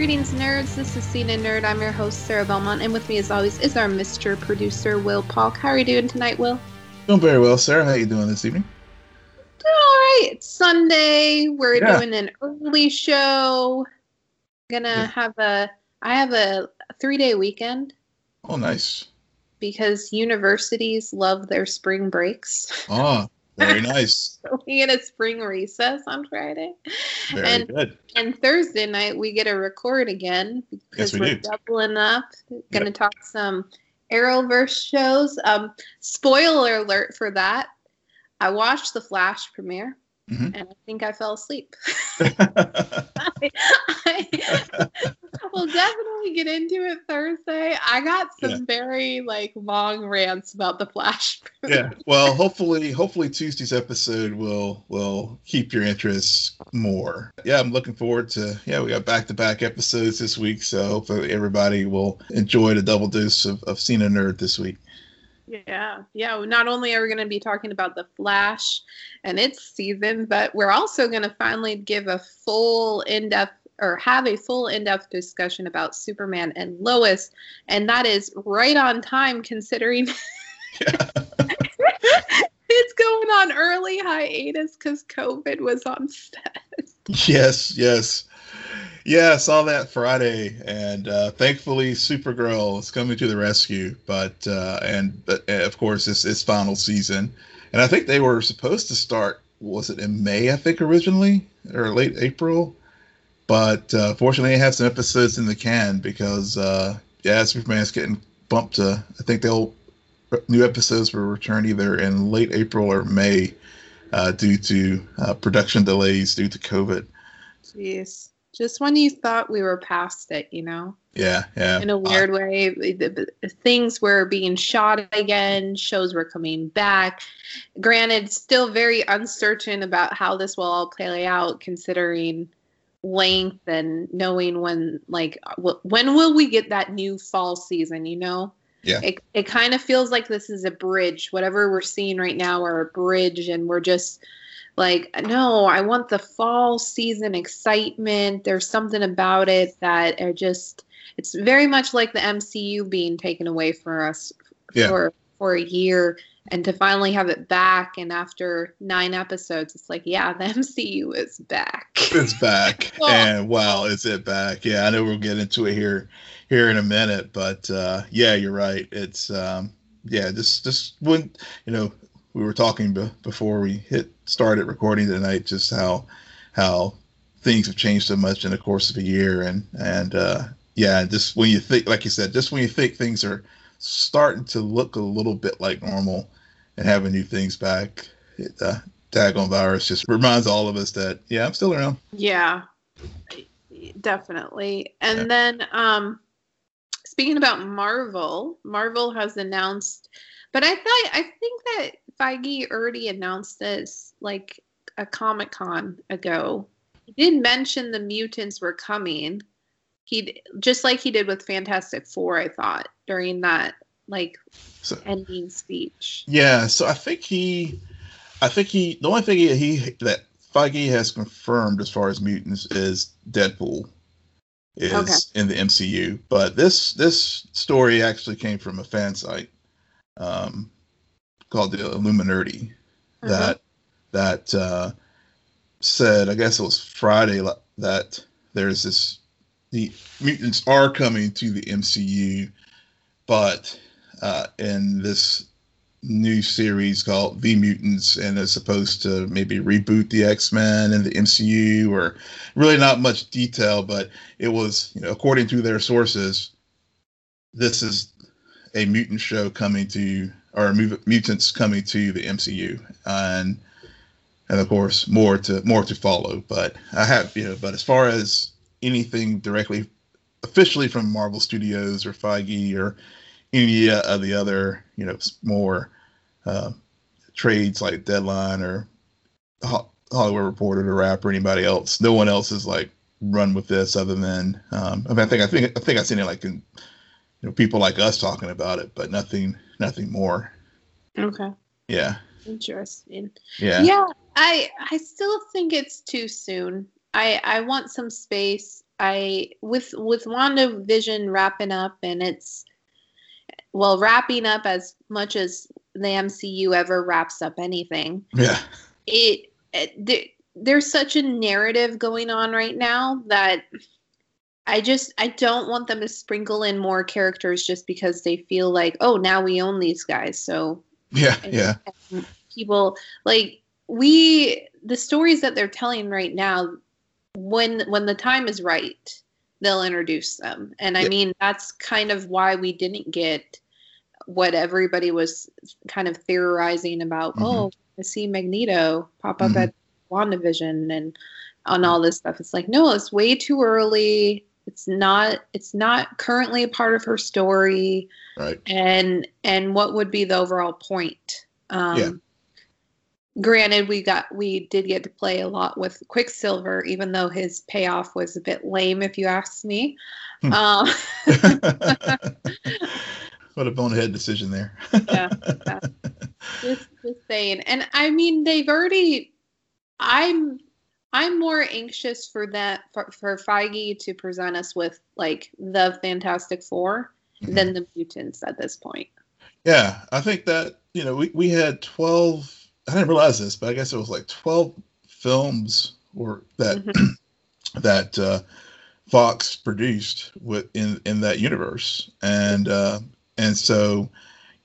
Greetings, nerds. This is Cena Nerd. I'm your host, Sarah Belmont, and with me, as always, is our Mr. Producer, Will Paul. How are you doing tonight, Will? Doing very well, Sarah. How are you doing this evening? Doing all right. It's Sunday. We're Yeah. doing an early show. Gonna Yeah. have a. I have a three day weekend Oh, nice. because universities love their spring breaks. Ah, very nice. We get a spring recess on Friday. Very And- good. And Thursday night we get to record again because we we're do. doubling up. Going to talk some Arrowverse shows. Um, spoiler alert for that. I watched the Flash premiere Mhm. and I think I fell asleep. I, will definitely get into it Thursday. I got some Yeah. very like long rants about the Flash. yeah. Well, hopefully, hopefully Tuesday's episode will will keep your interest more. Yeah, I'm looking forward to. Yeah, we got back to back episodes this week, so hopefully everybody will enjoy the double dose of of Cena Nerd this week. Yeah, yeah. Not only are we going to be talking about the Flash and its season, but we're also going to finally give a full in-depth or have a full in-depth discussion about Superman and Lois, and that is right on time considering it's going on early hiatus because COVID was on set. Yes, yes. Yeah, I saw that Friday, and uh, thankfully, Supergirl is coming to the rescue. But uh, and but, uh, of course, it's its final season, and I think they were supposed to start. Was it in May? I think originally, or late April. But uh, fortunately, they have some episodes in the can because uh, yeah, Superman's getting bumped to. I think they'll new episodes will return either in late April or May uh, due to uh, production delays due to COVID. Jeez. Just when you thought we were past it, you know? Yeah, yeah. in a Uh, weird way. The- the- Things were being shot again, shows were coming back. Granted, still very uncertain about how this will all play out, considering length and knowing when, like, when will we get that new fall season, you know? Yeah. It, it kind of feels like this is a bridge. Whatever we're seeing right now are a bridge, and we're just like, no, I want the fall season excitement. There's something about it that are just it's very much like the MCU being taken away for us Yeah. for for a year and to finally have it back and after 9 episodes it's like yeah the MCU is back. It's back, Oh. and wow, is it back? Yeah, I know we'll get into it here here in a minute, but uh, yeah, you're right. It's um, yeah, just just when you know we were talking be- before we hit started recording tonight, just how how things have changed so much in the course of a year, and and uh, yeah, just when you think, like you said, just when you think things are starting to look a little bit like normal and having new things back, it, uh, daggone virus just reminds all of us that yeah, I'm still around. Yeah. Definitely. And Yeah. then um speaking about Marvel, Marvel has announced but I thought I think that Feige already announced this like a Comic Con ago. He did mention the mutants were coming. He just like he did with Fantastic Four, I thought, during that like So ending speech. yeah, so I think he, I think he, the only thing he, he that Feige has confirmed as far as mutants is Deadpool is Okay. in the MCU, but this this story actually came from a fan site um, called the Illuminerdi Uh-huh. that that uh, said, I guess it was Friday, that there's this the mutants are coming to the MCU, but uh, in this new series called The Mutants, and it's supposed to maybe reboot the X Men and the MCU, or really not much detail, but it was, you know, according to their sources, this is a mutant show coming to, or mutants coming to the MCU, and and of course more to more to follow. But I have, you know, but as far as anything directly, officially from Marvel Studios or Feige or any of the other, you know, more uh, trades like Deadline or Hollywood Reporter or Wrap or anybody else. No one else is like run with this other than um, I mean I think I think I think I've seen it like in you know people like us talking about it, but nothing nothing more. Okay. Yeah, Interesting. yeah, yeah i i still think it's too soon i i want some space I with with Wanda Vision wrapping up and it's well wrapping up as much as the MCU ever wraps up anything. Yeah. It, it there's such a narrative going on right now that I just I don't want them to sprinkle in more characters just because they feel like oh now we own these guys so yeah and, yeah and people like we the stories that they're telling right now when when the time is right they'll introduce them and I yeah. mean that's kind of why we didn't get what everybody was kind of theorizing about mm-hmm. oh I see Magneto pop up mm-hmm. at WandaVision and on all this stuff it's like no it's way too early it's not it's not currently a part of her story right and and what would be the overall point um yeah. Granted we got we did get to play a lot with quicksilver even though his payoff was a bit lame if you ask me hmm. um, what a bonehead decision there yeah, yeah. Just, just saying and i mean they've already i'm I'm more anxious for that for, for Feige to present us with like the Fantastic 4 mm-hmm. than the mutants at this point. Yeah, I think that you know we, we had twelve. I didn't realize this, but I guess it was like twelve films or that mm-hmm. that uh, Fox produced with in in that universe, and uh, and so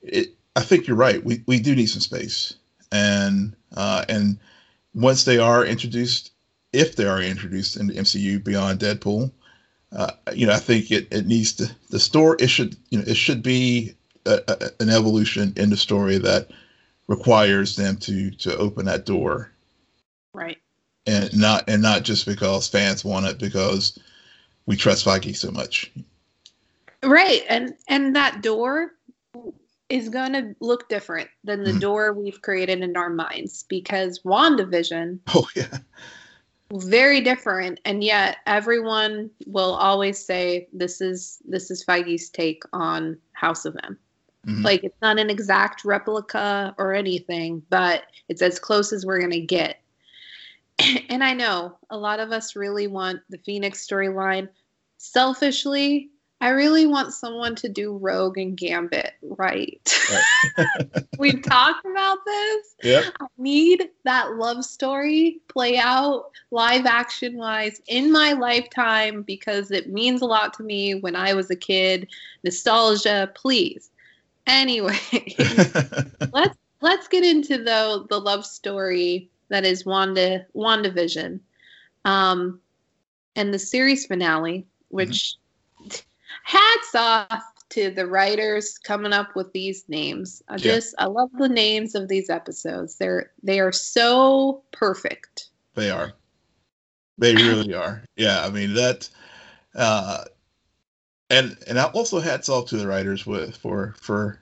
it, I think you're right. We we do need some space, and uh, and once they are introduced if they are introduced in the MCU beyond Deadpool. Uh, you know, I think it, it needs to the story. It should you know it should be a, a, an evolution in the story that requires them to to open that door, right? And not and not just because fans want it because we trust Feige so much, right? And and that door is going to look different than the mm. door we've created in our minds because WandaVision. Oh yeah very different and yet everyone will always say this is this is Feige's take on House of M. Mm-hmm. Like it's not an exact replica or anything, but it's as close as we're going to get. and I know a lot of us really want the Phoenix storyline. Selfishly, I really want someone to do Rogue and Gambit right. right. We've talked about this. Yep. I need that love story play out live action wise in my lifetime because it means a lot to me when I was a kid. Nostalgia, please. Anyway, let's let's get into the the love story that is Wanda WandaVision. Um and the series finale, which mm-hmm hats off to the writers coming up with these names. I just I love the names of these episodes. They're they are so perfect. They are. They really are. Yeah, I mean that uh and and I also hats off to the writers with for for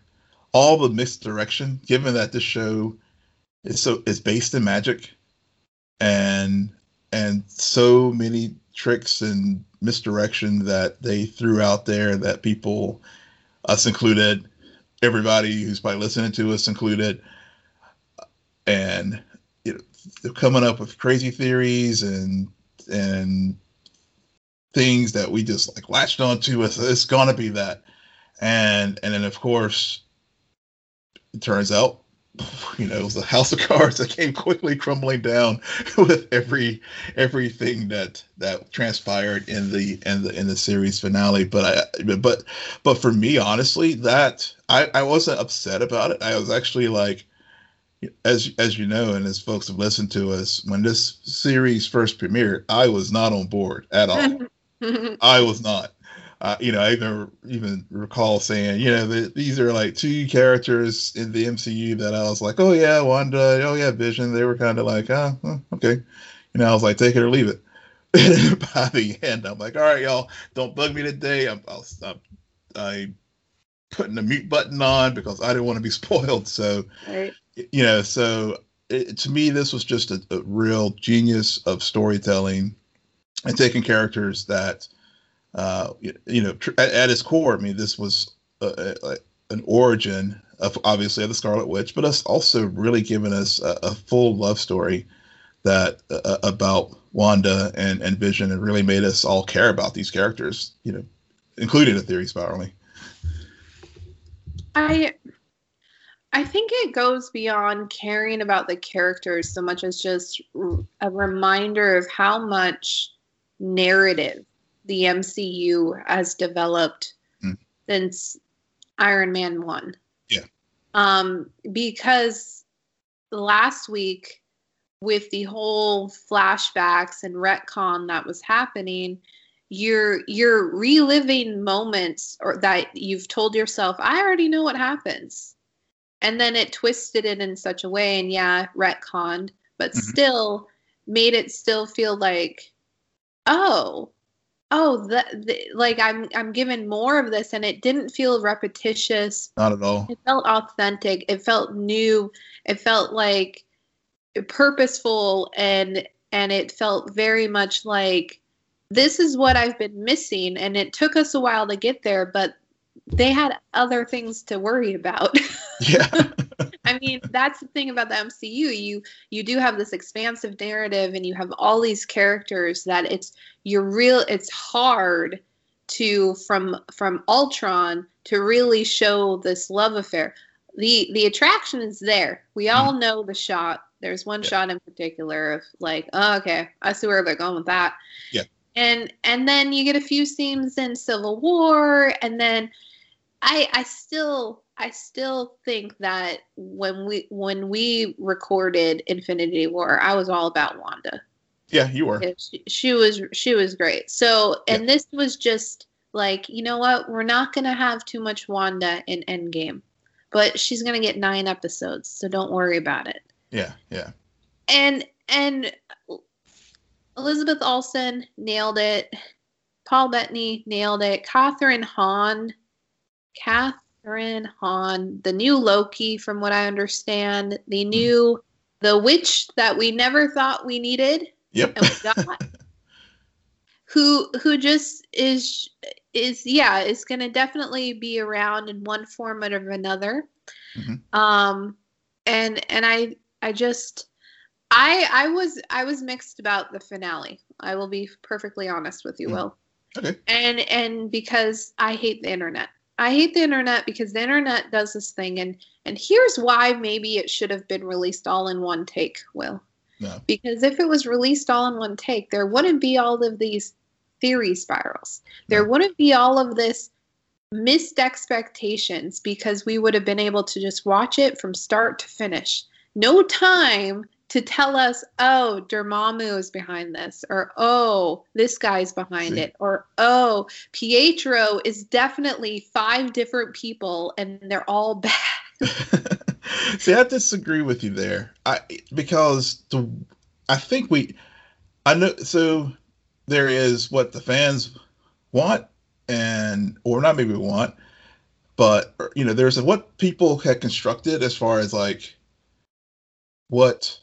all the misdirection given that this show is so is based in magic and and so many tricks and misdirection that they threw out there that people, us included, everybody who's probably listening to us included, and you know, they're coming up with crazy theories and and things that we just like latched onto. It's, it's gonna be that, and and then of course, it turns out you know, it was a house of cards that came quickly crumbling down with every everything that that transpired in the in the in the series finale. But I but but for me, honestly, that I I wasn't upset about it. I was actually like, as as you know, and as folks have listened to us, when this series first premiered, I was not on board at all. I was not uh, you know, I even even recall saying, you know, the, these are like two characters in the MCU that I was like, oh yeah, Wanda, oh yeah, Vision. They were kind of like, oh, okay, you know, I was like, take it or leave it. by the end, I'm like, all right, y'all, don't bug me today. I'm, I'll stop. I putting the mute button on because I didn't want to be spoiled. So, right. you know, so it, to me, this was just a, a real genius of storytelling and taking characters that uh, you know, at, at, its core, I mean, this was a, a, an origin of obviously of the Scarlet Witch, but us also really giving us a, a, full love story that uh, about Wanda and and Vision, and really made us all care about these characters. You know, including the theory spiraling. I I think it goes beyond caring about the characters so much as just a reminder of how much narrative the MCU has developed mm. since Iron Man 1. Yeah. Um, because last week, with the whole flashbacks and retcon that was happening, you're you're reliving moments or that you've told yourself, I already know what happens. And then it twisted it in such a way, and yeah, retconned, but mm-hmm. still made it still feel like, oh, oh that like i'm i'm given more of this and it didn't feel repetitious. Not at all. It felt authentic. It felt new. It felt like purposeful and and it felt very much like this is what i've been missing and it took us a while to get there but they had other things to worry about. Yeah I mean, that's the thing about the MCU. You you do have this expansive narrative and you have all these characters that it's you're real it's hard to from from Ultron to really show this love affair. The the attraction is there. We all mm. know the shot. There's one yeah. shot in particular of like, oh, okay, I see where they're going with that. Yeah. And and then you get a few scenes in Civil War, and then I I still I still think that when we when we recorded Infinity War, I was all about Wanda. Yeah, you were. She, she was she was great. So, and yeah. this was just like, you know what? We're not going to have too much Wanda in Endgame. But she's going to get 9 episodes, so don't worry about it. Yeah, yeah. And and Elizabeth Olsen nailed it. Paul Bettany nailed it. Kathryn Hahn Kath Kathryn Hahn, the new Loki, from what I understand, the hmm. new the witch that we never thought we needed. Yep. And we got. who who just is is yeah is going to definitely be around in one form or another. Mm-hmm. Um, and and I I just I I was I was mixed about the finale. I will be perfectly honest with you, mm-hmm. Will. Okay. And and because I hate the internet. I hate the internet because the internet does this thing, and and here's why maybe it should have been released all in one take. Will, no. because if it was released all in one take, there wouldn't be all of these theory spirals. There no. wouldn't be all of this missed expectations because we would have been able to just watch it from start to finish. No time to tell us, oh, Dormammu is behind this, or oh, this guy's behind it, or oh, Pietro is definitely five different people and they're all bad. See, I disagree with you there. I because the I think we I know so there is what the fans want and or not maybe we want, but you know, there's a, what people had constructed as far as like what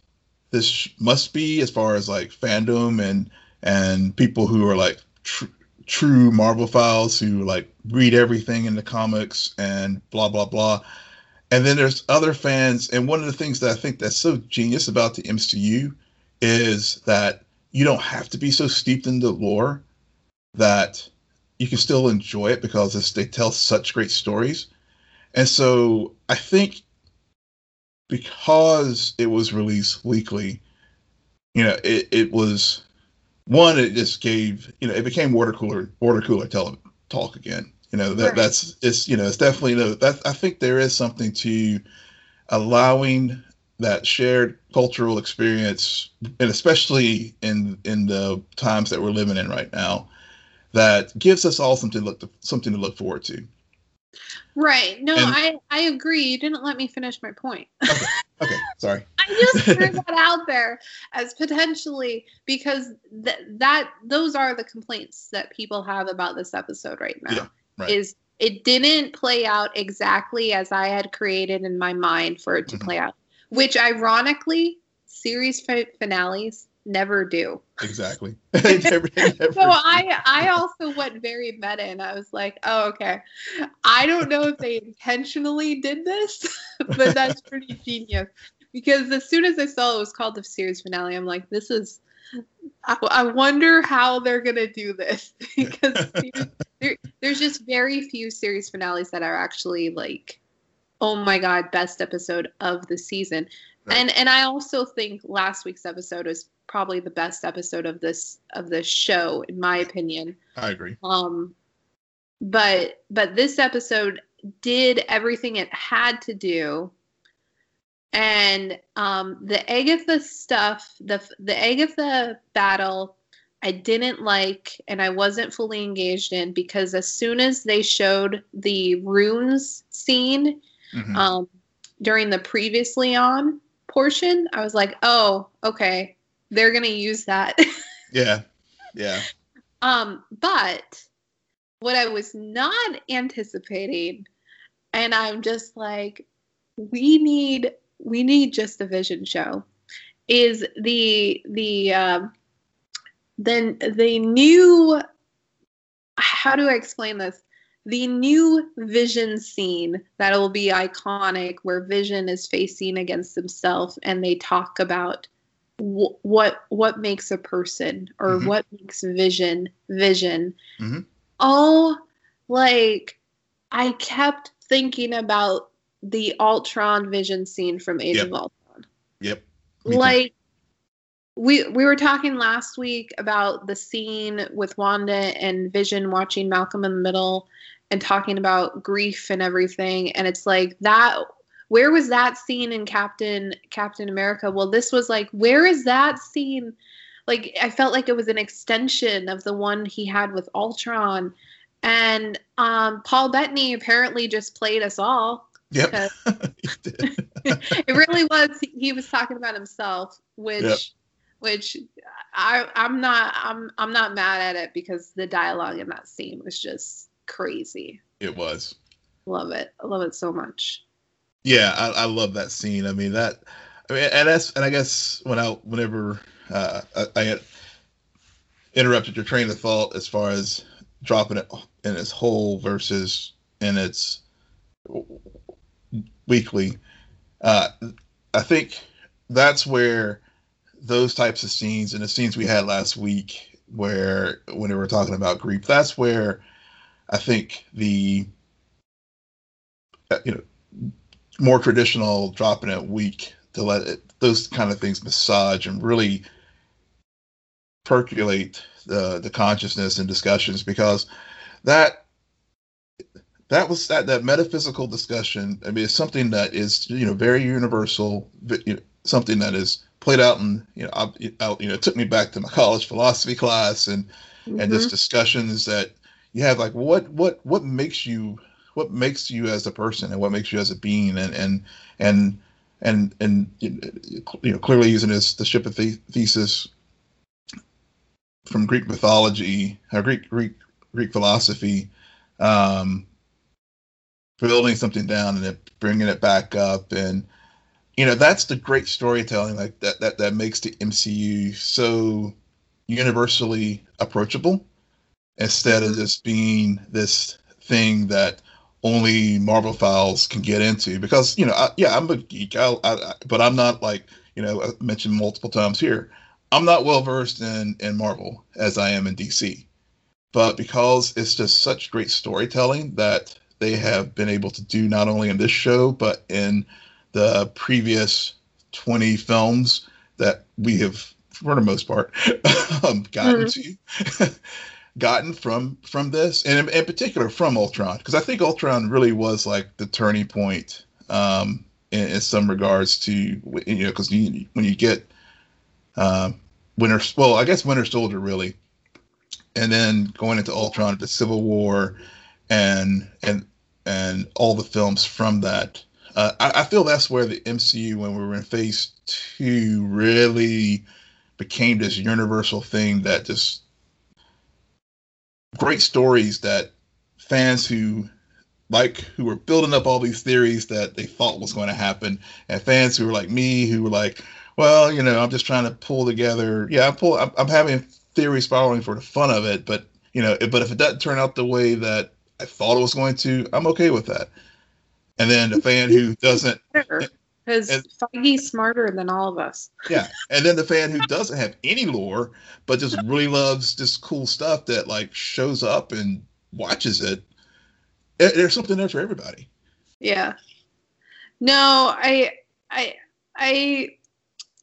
this must be as far as like fandom and and people who are like tr- true Marvel files who like read everything in the comics and blah blah blah. And then there's other fans, and one of the things that I think that's so genius about the MCU is that you don't have to be so steeped in the lore that you can still enjoy it because they tell such great stories. And so I think because it was released weekly, you know, it, it was one, it just gave, you know, it became water cooler, water cooler tele- talk again. You know, that right. that's, it's, you know, it's definitely, you know, that I think there is something to allowing that shared cultural experience, and especially in, in the times that we're living in right now, that gives us all something to look to, something to look forward to. Right. No, and, I I agree. You didn't let me finish my point. Okay. Okay. Sorry. I just threw that out there as potentially because that that those are the complaints that people have about this episode right now. Yeah, right. Is it didn't play out exactly as I had created in my mind for it to mm-hmm. play out. Which ironically, series finales never do. Exactly. never, never so I I also went very meta and I was like, oh okay. I don't know if they intentionally did this, but that's pretty genius. because as soon as I saw it was called the series finale, I'm like, this is. I, I wonder how they're gonna do this because there, there's just very few series finales that are actually like, oh my god, best episode of the season. Right. And and I also think last week's episode is probably the best episode of this of this show, in my opinion. I agree. Um, but but this episode did everything it had to do and um, the Agatha stuff, the the Agatha battle, I didn't like, and I wasn't fully engaged in because as soon as they showed the runes scene mm-hmm. um, during the previously on portion, I was like, oh, okay, they're gonna use that. yeah, yeah. Um, but what I was not anticipating, and I'm just like, we need we need just a vision show is the the um, then the new how do I explain this? The new Vision scene that will be iconic, where Vision is facing against himself, and they talk about wh- what what makes a person or mm-hmm. what makes Vision Vision. Mm-hmm. Oh, like I kept thinking about the Ultron Vision scene from Age yep. of Ultron. Yep. Like we we were talking last week about the scene with Wanda and Vision watching Malcolm in the Middle and talking about grief and everything and it's like that where was that scene in Captain Captain America? Well, this was like where is that scene? Like I felt like it was an extension of the one he had with Ultron. And um, Paul Bettany apparently just played us all Yep. it really was. He was talking about himself, which, yep. which I, I'm not. I'm, I'm not mad at it because the dialogue in that scene was just crazy. It was. Love it. I love it so much. Yeah, I, I love that scene. I mean that. I mean, and that's and I guess when I whenever uh, I, I interrupted your train of thought as far as dropping it in its whole versus in its weekly. Uh, I think that's where those types of scenes and the scenes we had last week, where when we were talking about grief, that's where I think the uh, you know more traditional dropping it week to let it, those kind of things massage and really percolate the the consciousness and discussions because that that was that that metaphysical discussion. I mean, it's something that is you know very universal. You know, something that is played out and you know, I, you know, it took me back to my college philosophy class and mm-hmm. and just discussions that you have like what what what makes you what makes you as a person and what makes you as a being and and and and and you know clearly using this the ship of the- Theseus from Greek mythology or Greek Greek Greek philosophy um, building something down and then bringing it back up and you know that's the great storytelling like that that that makes the MCU so universally approachable instead of mm-hmm. just being this thing that only Marvel files can get into because you know I, yeah I'm a geek. I, I, but I'm not like you know I mentioned multiple times here I'm not well versed in in Marvel as I am in DC but because it's just such great storytelling that they have been able to do not only in this show but in the previous 20 films that we have for the most part um, gotten mm-hmm. to gotten from from this and in, in particular from ultron because i think ultron really was like the turning point um, in, in, some regards to you know because when you get um, winter well i guess winter soldier really and then going into ultron the civil war and and and all the films from that. Uh, I, I, feel that's where the MCU, when we were in Phase Two, really became this universal thing that just great stories that fans who like who were building up all these theories that they thought was going to happen, and fans who were like me who were like, well, you know, I'm just trying to pull together. Yeah, I'm pull. I'm, I'm having theories following for the fun of it, but you know, but if it doesn't turn out the way that I thought it was going to. I'm okay with that. And then the fan who doesn't, because Feige's smarter than all of us. Yeah, and then the fan who doesn't have any lore but just really loves this cool stuff that like shows up and watches it. There's something there for everybody. Yeah. No, I, I, I,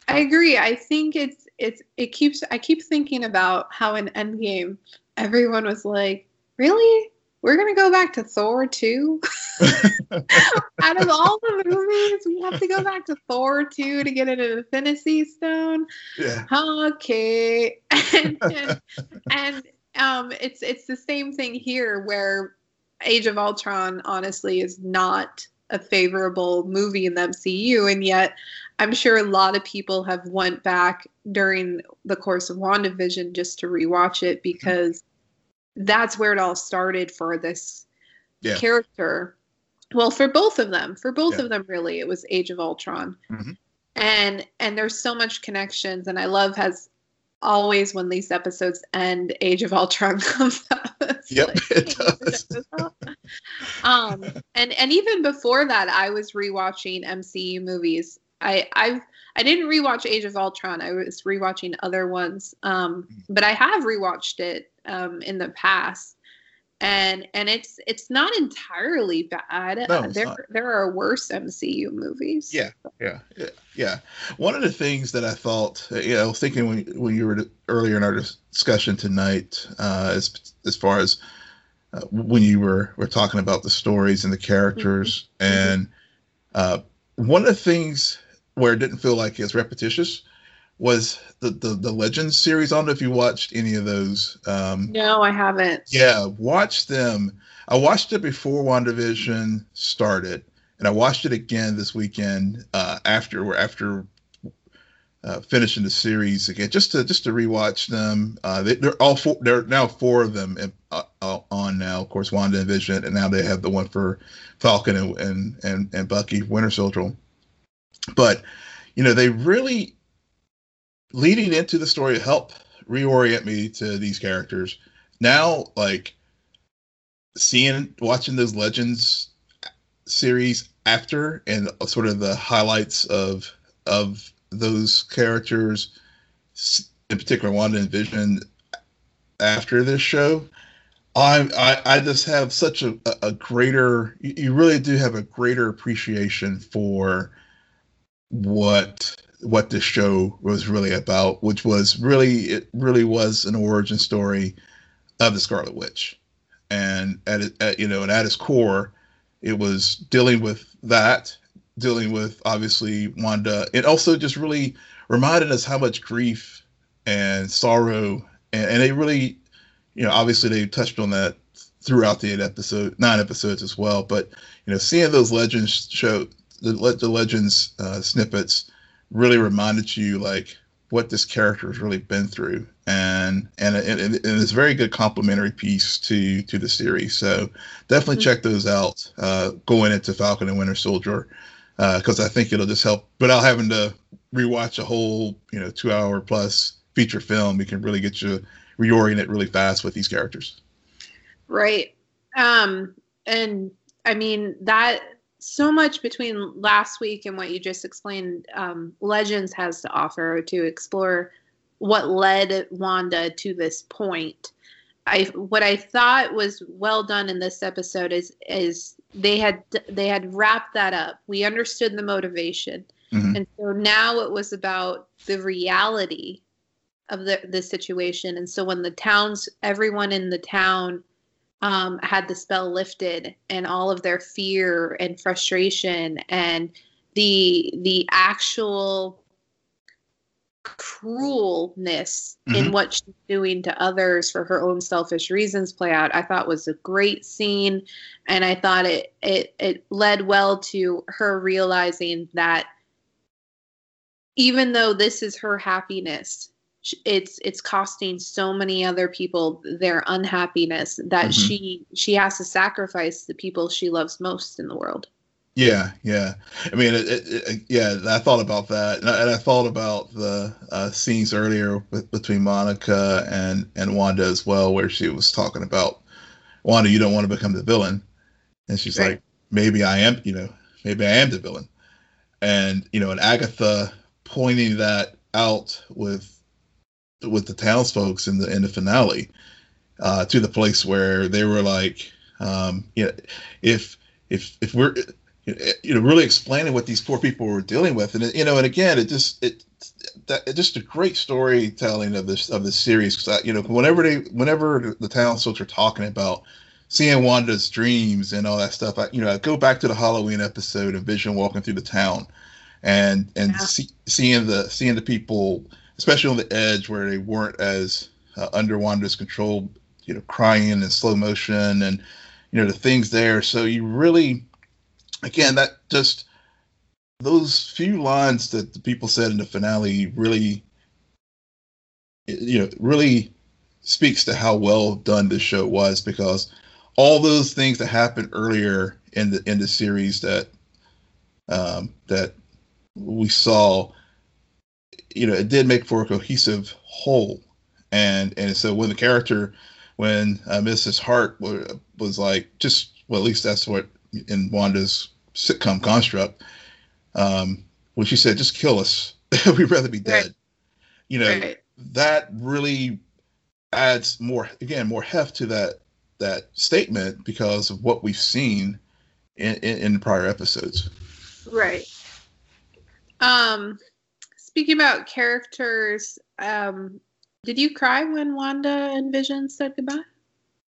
I agree. I think it's it's it keeps I keep thinking about how in Endgame everyone was like, really we're gonna go back to Thor two. Out of all the movies, we have to go back to Thor two to get into the Infinity Stone. Yeah. Okay. and, and, and um, it's it's the same thing here, where Age of Ultron honestly is not a favorable movie in the MCU, and yet I'm sure a lot of people have went back during the course of WandaVision just to rewatch it because that's where it all started for this yeah. character. Well, for both of them, for both yeah. of them, really, it was Age of Ultron, mm-hmm. and and there's so much connections, and I love has always when these episodes end, Age of Ultron comes up. yep, like, it does. um, and and even before that, I was rewatching MCU movies. I I've I didn't rewatch Age of Ultron. I was rewatching other ones, um, mm-hmm. but I have rewatched it um, in the past, and and it's it's not entirely bad. No, uh, there not. there are worse MCU movies. Yeah, yeah, yeah. One of the things that I thought, uh, you know, thinking when when you were earlier in our discussion tonight, uh, as as far as uh, when you were were talking about the stories and the characters, mm-hmm. and uh, one of the things where it didn't feel like it's repetitious was the, the the Legends series. I don't know if you watched any of those. Um, no, I haven't. Yeah, watch them. I watched it before WandaVision started, and I watched it again this weekend uh, after after uh, finishing the series again, just to just to rewatch them. Uh, they, are all four. There are now four of them in, uh, on now. Of course, Wanda and Vision, and now they have the one for Falcon and and and, and Bucky, Winter Soldier. But you know, they really leading into the story help reorient me to these characters. Now, like seeing watching those legends series after and sort of the highlights of of those characters in particular Wanda and Vision after this show I, I I just have such a, a greater you really do have a greater appreciation for what what this show was really about, which was really it really was an origin story of the Scarlet Witch, and at, at you know and at its core, it was dealing with that, dealing with obviously Wanda, and also just really reminded us how much grief and sorrow, and, and they really, you know, obviously they touched on that throughout the eight episode, nine episodes as well. But you know, seeing those legends show the, the legends uh, snippets really reminded you like what this character has really been through. And and, and, and it's a very good complementary piece to to the series. So definitely mm-hmm. check those out uh, going into falcon and winter soldier because uh, i think it'll just help without having to rewatch a whole you know two hour plus feature film you can really get you reorient really fast with these characters. Right. Um and i mean that so much between last week and what you just explained um, legends has to offer to explore what led wanda to this point. I what i thought was well done in this episode is is they had they had wrapped that up. We understood the motivation. Mm-hmm. and so now it was about the reality of the the situation. And so when the towns everyone in the town um, had the spell lifted and all of their fear and frustration and the the actual cruelness mm-hmm. in what she's doing to others for her own selfish reasons play out i thought was a great scene and i thought it it it led well to her realizing that even though this is her happiness it's it's costing so many other people their unhappiness that mm-hmm. she she has to sacrifice the people she loves most in the world. Yeah yeah. I mean it, it, it, yeah i thought about that. And I, and I thought about the uh, scenes earlier with, between monica and and wanda as well where she was talking about wanda you don't want to become the villain. And she's right. like maybe i am you know maybe i am the villain. And you know, and Agatha pointing that out with with the townsfolk in the in the finale uh, to the place where they were like, um, you know, if if if we're you know really explaining what these poor people were dealing with, and you know, and again, it just it that it just a great storytelling of this of this series because you know whenever they whenever the townsfolk are talking about seeing Wanda's dreams and all that stuff, I you know I go back to the Halloween episode of Vision walking through the town, and and yeah. see, seeing the seeing the people especially on the edge where they weren't as uh, under Wanda's control, you know, crying in slow motion and you know the things there. So you really, again, that just those few lines that the people said in the finale really, you know, really speaks to how well done this show was because all those things that happened earlier in the in the series that um, that we saw you know, it did make for a cohesive whole. And and so when the character, when uh, Mrs. Hart was, was like, just well, at least that's what in Wanda's sitcom construct, um, when she said, "Just kill us, we'd rather be dead," right. you know, right. that really adds more again more heft to that that statement because of what we've seen in, in, in prior episodes. Right. Um, Speaking about characters, um, did you cry when Wanda and Vision said goodbye?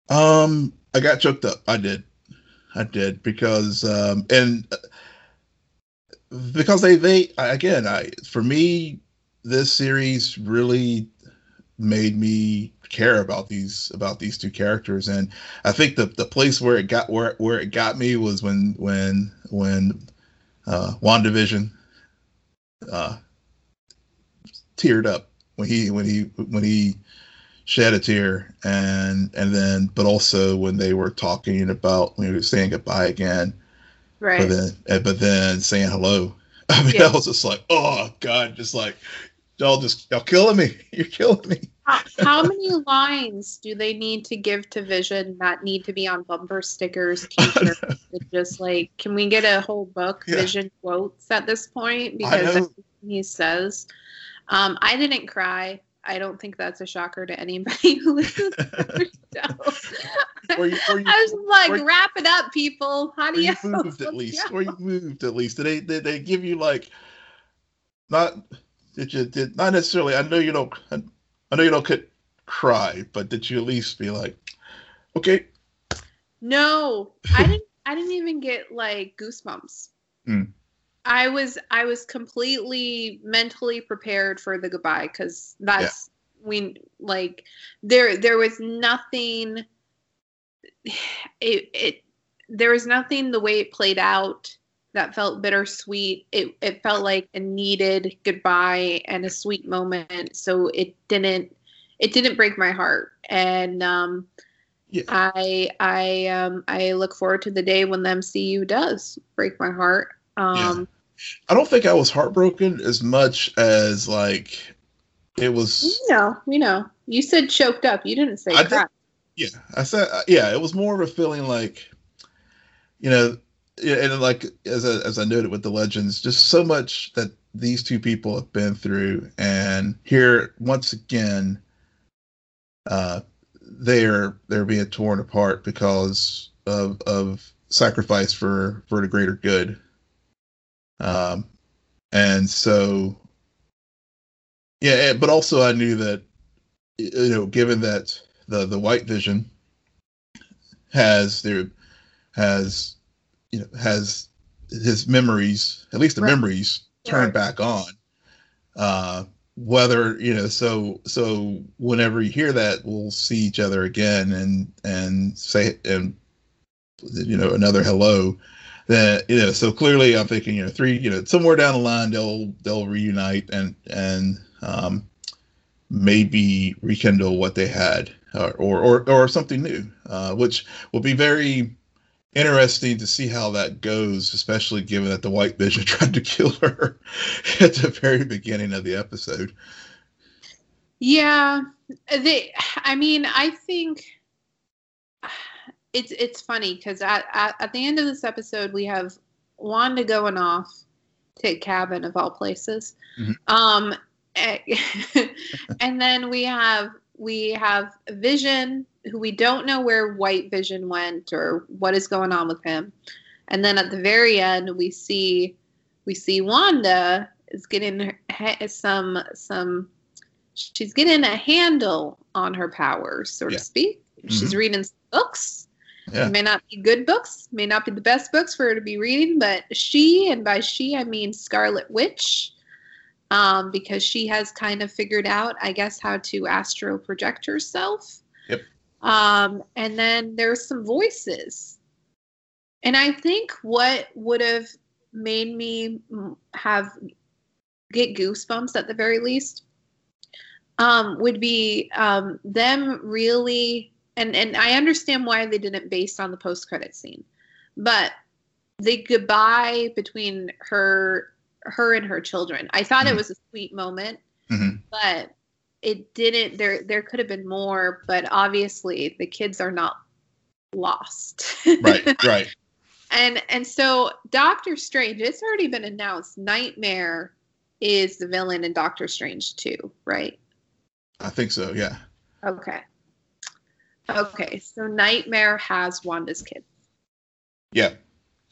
Um, I got choked up. I did. I did because um and uh, because they they again I for me this series really made me care about these about these two characters and I think the the place where it got where where it got me was when when when uh WandaVision uh teared up when he when he when he shed a tear and and then but also when they were talking about when he was saying goodbye again. Right. but then but then saying hello. I mean yeah. i was just like oh god just like y'all just y'all killing me. You're killing me. How, how many lines do they need to give to vision that need to be on bumper stickers t-shirts just like can we get a whole book yeah. vision quotes at this point? Because he says um, I didn't cry. I don't think that's a shocker to anybody who listens to the show. Or you, or you, I was like, wrap it up, people. How do you, moved at least? Or you moved at least? Did they, did they give you like not did you did not necessarily? I know you don't. I know you don't could cry, but did you at least be like, okay? No, I didn't. I didn't even get like goosebumps. Mm. I was I was completely mentally prepared for the goodbye because that's yeah. we like there there was nothing it it there was nothing the way it played out that felt bittersweet. It it felt like a needed goodbye and a sweet moment. So it didn't it didn't break my heart. And um yeah. I I um I look forward to the day when the MCU does break my heart. Um, yeah. I don't think I was heartbroken as much as like it was. No, we know. You said choked up. You didn't say I. Did, yeah, I said uh, yeah. It was more of a feeling like, you know, and like as I, as I noted with the legends, just so much that these two people have been through, and here once again, uh, they're they're being torn apart because of of sacrifice for for the greater good um, and so, yeah, but also I knew that, you know, given that the the white vision has their has you know has his memories, at least the right. memories, turned right. back on. Uh, whether you know, so so whenever you hear that, we'll see each other again and and say and you know another hello that you know so clearly i'm thinking you know three you know somewhere down the line they'll they'll reunite and and um, maybe rekindle what they had or or or, or something new uh, which will be very interesting to see how that goes especially given that the white vision tried to kill her at the very beginning of the episode. Yeah they i mean i think it's it's funny because at, at, at the end of this episode we have Wanda going off, to cabin of all places. Mhm. Um, eh, and then we have we have Vision, who we don't know where White Vision went or what is going on with him. And then at the very end, we see we see Wanda is getting some some she's getting a handle on her powers, so Yeah. to speak. She's reading some books. Yeah. May not be good books, may not be the best books for her to be reading, but she, and by she I mean Scarlet Witch, um, because she has kind of figured out, I guess, how to astro project herself. Yep. Um, and then there's some voices. And I think what would have made me have get goosebumps at the very least um, would be um, them really and and I understand why they didn't based on the post credit scene, but the goodbye between her her and her children. I thought it Mhm. was a sweet moment, Mhm. but it didn't. There there could have been more, but obviously the kids are not lost. Right, right. and and so Doctor Strange, it's already been announced. Nightmare is the villain in Doctor Strange too, right? I think so. Yeah. Okay. Okay, so Nightmare has Wanda's kids. Yeah.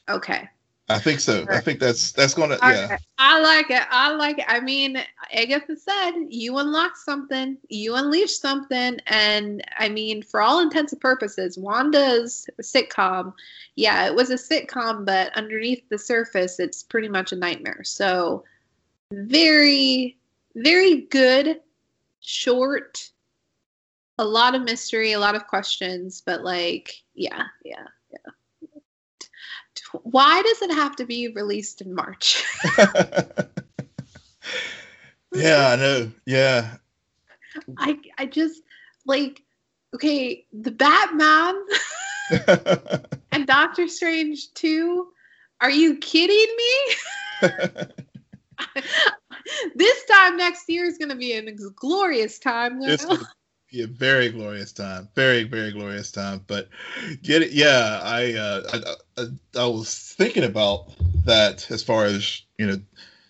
Okay. I think so. I think that's that's gonna yeah. Okay. I like it. I like it. I mean, Agatha said you unlock something, you unleash something, and I mean, for all intents and purposes, Wanda's sitcom, yeah, it was a sitcom, but underneath the surface, it's pretty much a nightmare. So, very, very good, short, a lot of mystery, a lot of questions, but like, yeah, yeah, yeah. Why does it have to be released in March? yeah, I know. Yeah. I I just like okay, the Batman and Doctor Strange 2. Are you kidding me? this time next year is going to be an glorious time. It's a very glorious time. Very, very glorious time. But get it yeah, I uh I, I, I was thinking about that as far as, you know,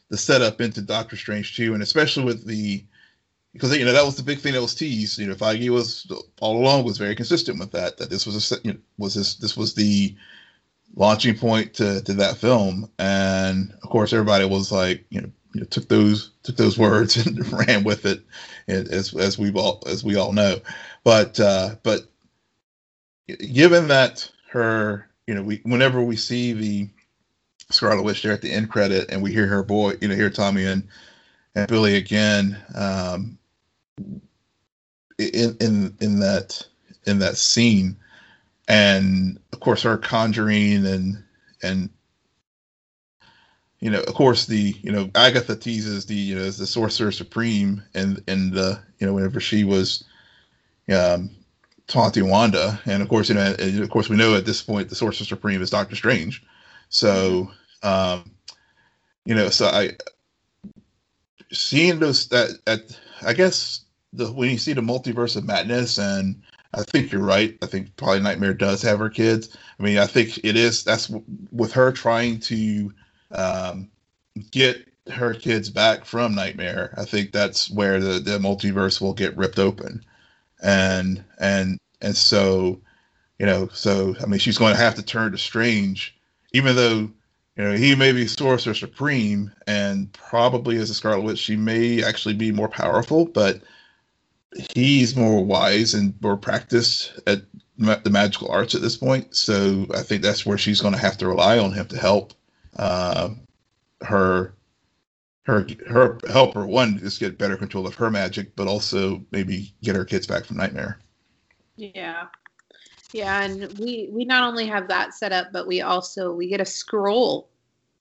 the setup into Doctor Strange 2, and especially with the because you know that was the big thing that was teased. You know, Feige was all along was very consistent with that. That this was a you know, was this this was the launching point to to that film, and of course everybody was like you know you know took those took those words and ran with it, as as we all as we all know. But uh, but given that her you know we whenever we see the Scarlet Witch there at the end credit, and we hear her boy you know hear Tommy and and Billy again. Um, in in in that in that scene and of course her conjuring and and you know of course the you know agatha teases the you know the sorcerer supreme and and the you know whenever she was um taunting wanda. And of course you know of course we know at this point the sorcerer supreme is doctor strange. So um you know so i seeing those that at i guess the when you see the multiverse of madness and i think you're right i think probably nightmare does have her kids. I mean i think it is that's with her trying to um, get her kids back from nightmare i think that's where the, the multiverse will get ripped open and and and so you know so i mean she's going to have to turn to strange even though you know, he may be Sorcerer Supreme, and probably as a Scarlet Witch, she may actually be more powerful, but he's more wise and more practiced at ma- the magical arts at this point. So I think that's where she's going to have to rely on him to help uh, her, her, her help her one just get better control of her magic, but also maybe get her kids back from Nightmare. Yeah. Yeah, and we we not only have that set up, but we also we get a Skrull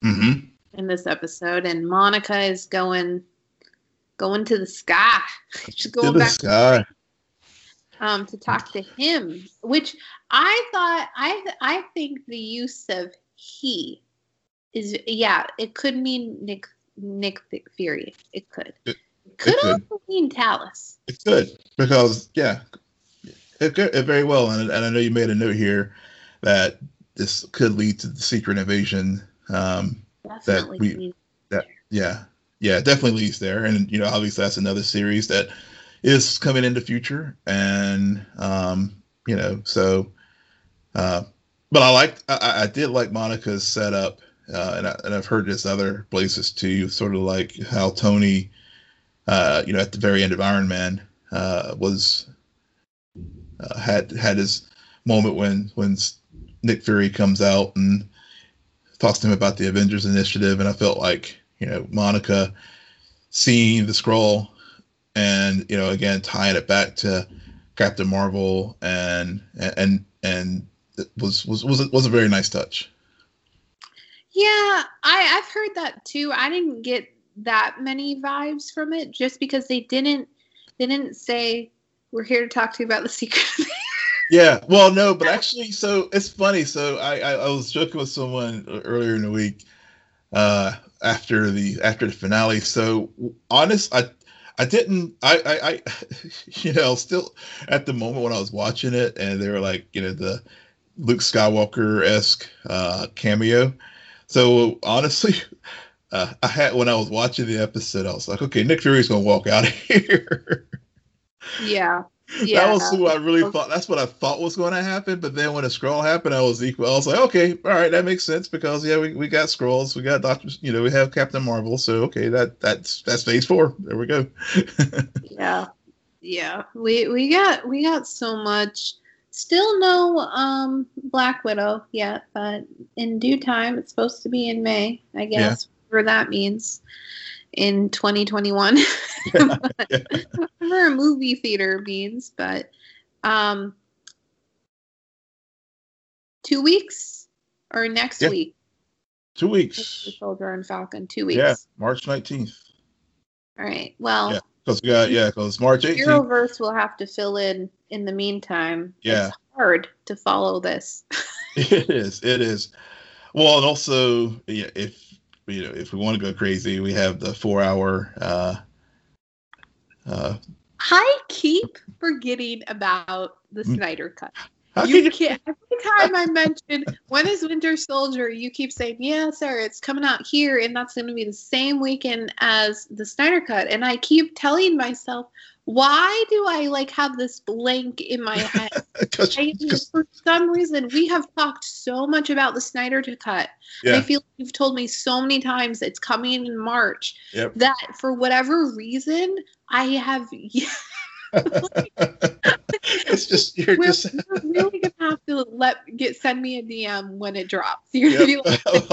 Mm-hmm. in this episode, and Monica is going going to the sky. She's To going the back sky. um, to talk to him, which I thought I I think the use of he is yeah, it could mean Nick Nick Fury. It could. It- It could could. also mean Talos. It's good because yeah, it could it very well, and, and I know you made a note here that this could lead to the secret invasion. Um, Definitely we- mean- Yeah, yeah, definitely leads there, and you know, obviously that's another series that is coming in the future, and um, you know, so. Uh, but I like I, I did like Monica's setup, uh, and I, and I've heard this other places too. Sort of like how Tony, uh, you know, at the very end of Iron Man, uh, was uh, had had his moment when when Nick Fury comes out and talks to him about the Avengers Initiative, and I felt like you know Monica seeing the Skrull, and you know again tying it back to Captain Marvel and and and it was was was a, was a very nice touch. Yeah, I I've heard that too. I didn't get that many vibes from it just because they didn't they didn't say we're here to talk to you about the secret. yeah, well, no, but actually, so it's funny. So I, I, I was joking with someone earlier in the week uh, after the after the finale. So honest, I I didn't. I, I, I, you know, still at the moment when I was watching it, and they were like, you know, the Luke Skywalker esque uh, cameo. So honestly, uh, I had when I was watching the episode, I was like, okay, Nick Fury's gonna walk out of here. Yeah. Yeah. That was who I really thought. That's what I thought was going to happen. But then when a Skrull happened, I was equal. I was like, okay, all right, that makes sense because yeah, we, we got Skrulls, we got Doctor, you know, we have Captain Marvel. So okay, that that's that's Phase Four. There we go. yeah, yeah. We we got we got so much. Still no um Black Widow yet, but in due time, it's supposed to be in May, I guess. Yeah. Whatever that means in 2021. Yeah, yeah. Whatever a movie theater means, but um, two weeks or next yeah. week. Two weeks. The Soldier and Falcon. Two weeks. Yeah, March 19th. All right. Well. Because we got yeah, because March 18th. Heroverse will have to fill in in the meantime. Yeah. It's hard to follow this. it is. It is. Well, and also, yeah, if you know, if we want to go crazy, we have the four hour. Uh, uh, I keep forgetting about the. Snyder Cut. You can't. Every time I mention when is Winter Soldier, you keep saying, "Yeah, sir, it's coming out here, and that's going to be the same weekend as the Snyder Cut." And I keep telling myself, why do I like have this blank in my head? Cause, I, cause, for some reason, we have talked so much about the Snyder to cut. Yeah. I feel like you've told me so many times it's coming in March yep. that for whatever reason, I have. it's just you're we're, just we're really gonna have to let get send me a DM when it drops. You're yep. gonna be like, I'll, you,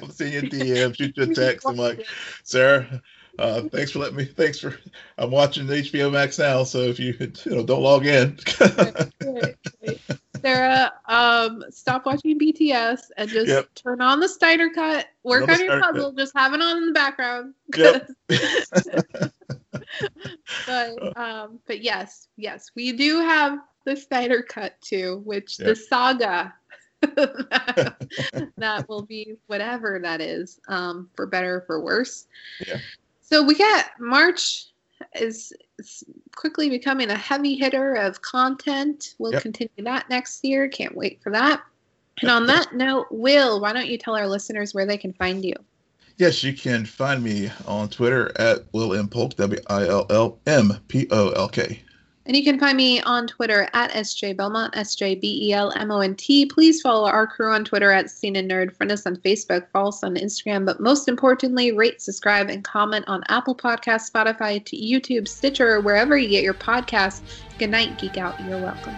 I'll send you a DM, shoot you a text. I'm like, Sarah, uh, thanks for letting me. Thanks for. I'm watching HBO Max now, so if you you know don't log in. Sarah, um, stop watching BTS and just yep. turn on the Snyder cut. Work on your puzzle. Cut. Just have it on in the background. Yep. but um, but yes, yes, we do have the Snyder cut too, which yep. the saga that, will be whatever that is, um, for better or for worse. Yeah. So we got March is, is quickly becoming a heavy hitter of content. We'll yep. continue that next year. Can't wait for that. And on that note, Will, why don't you tell our listeners where they can find you? Yes, you can find me on Twitter at Will M Polk, W I L L M P O L K. And you can find me on Twitter at SJ Belmont, S J B E L M O N T. Please follow our crew on Twitter at Scene and Nerd. Friend us on Facebook, follow us on Instagram. But most importantly, rate, subscribe, and comment on Apple Podcasts, Spotify, YouTube, Stitcher, or wherever you get your podcasts. Good night, Geek Out. You're welcome.